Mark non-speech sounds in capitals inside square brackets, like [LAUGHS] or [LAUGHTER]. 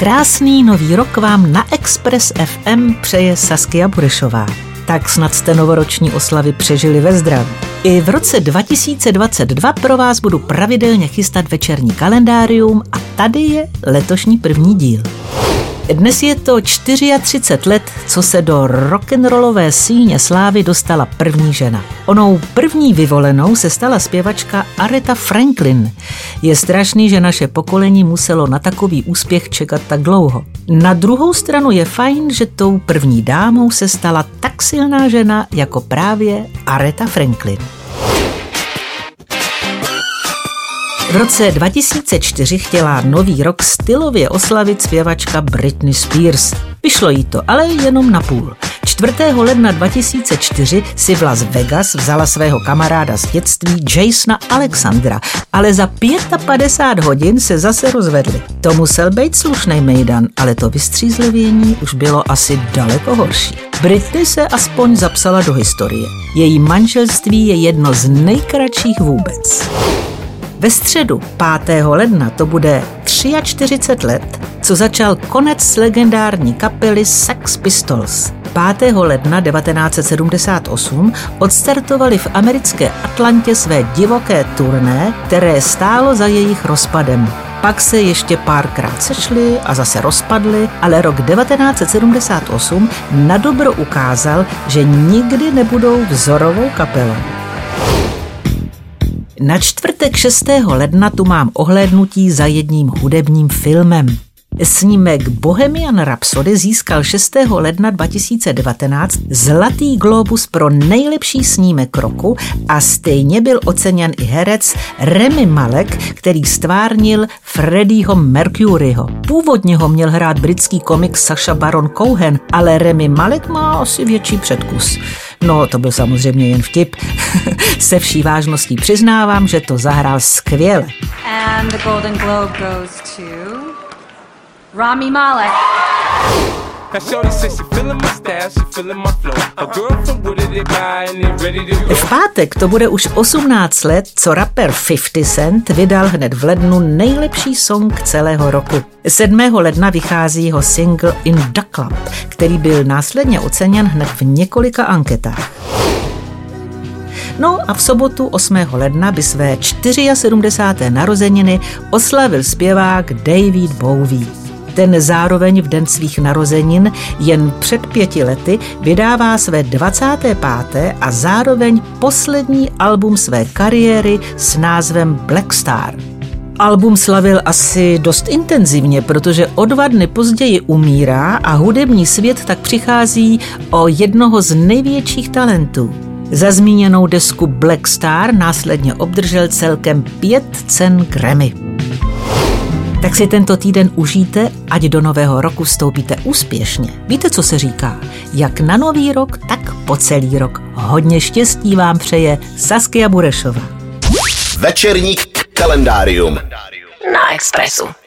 Krásný nový rok vám na Express FM přeje Saskia Burešová. Tak snad jste novoroční oslavy přežili ve zdraví. I v roce 2022 pro vás budu pravidelně chystat večerní kalendárium a tady je letošní první díl. Dnes je to 34 let, co se do rock'n'rollové síně slávy dostala první žena. Onou první vyvolenou se stala zpěvačka Aretha Franklin. Je strašný, že naše pokolení muselo na takový úspěch čekat tak dlouho. Na druhou stranu je fajn, že tou první dámou se stala tak silná žena jako právě Aretha Franklin. V roce 2004 chtěla nový rok stylově oslavit zpěvačka Britney Spears. Vyšlo jí to, ale jenom na půl. 4. ledna 2004 si v Las Vegas vzala svého kamaráda z dětství Jasona Alexandra, ale za 55 hodin se zase rozvedli. To musel být slušný mejdan, ale to vystřízlivění už bylo asi daleko horší. Britney se aspoň zapsala do historie. Její manželství je jedno z nejkratších vůbec. Ve středu 5. ledna to bude 43 let, co začal konec legendární kapely Sex Pistols. 5. ledna 1978 odstartovali v americké Atlantě své divoké turné, které stálo za jejich rozpadem. Pak se ještě párkrát sešli a zase rozpadli, ale rok 1978 na dobro ukázal, že nikdy nebudou vzorovou kapelou. Na čtvrtek 6. ledna tu mám ohlédnutí za jedním hudebním filmem. Snímek Bohemian Rhapsody získal 6. ledna 2019 Zlatý globus pro nejlepší snímek roku a stejně byl oceněn i herec Remy Malek, který stvárnil Freddieho Mercuryho. Původně ho měl hrát britský komik Saša Baron Cohen, ale Remy Malek má asi větší předkus. No, to byl samozřejmě jen vtip. [LAUGHS] Se vší vážností přiznávám, že to zahrál skvěle. And the Golden Globe goes to Rami Malek. V pátek to bude už 18 let, co rapper 50 Cent vydal hned v lednu nejlepší song celého roku. 7. ledna vychází jeho single In The Club, který byl následně oceněn hned v několika anketách. No a v sobotu 8. ledna by své 74. narozeniny oslavil zpěvák David Bowie. Ten zároveň v den svých narozenin jen před pěti lety vydává své 25. a zároveň poslední album své kariéry s názvem Black Star. Album slavil asi dost intenzivně, protože o dva dny později umírá a hudební svět tak přichází o jednoho z největších talentů. Za zmíněnou desku Black Star následně obdržel celkem pět cen Grammy. Tak si tento týden užijte, ať do nového roku vstoupíte úspěšně. Víte, co se říká? Jak na nový rok, tak po celý rok. Hodně štěstí vám přeje Saskia Burešová. Večerní kalendárium na Expressu.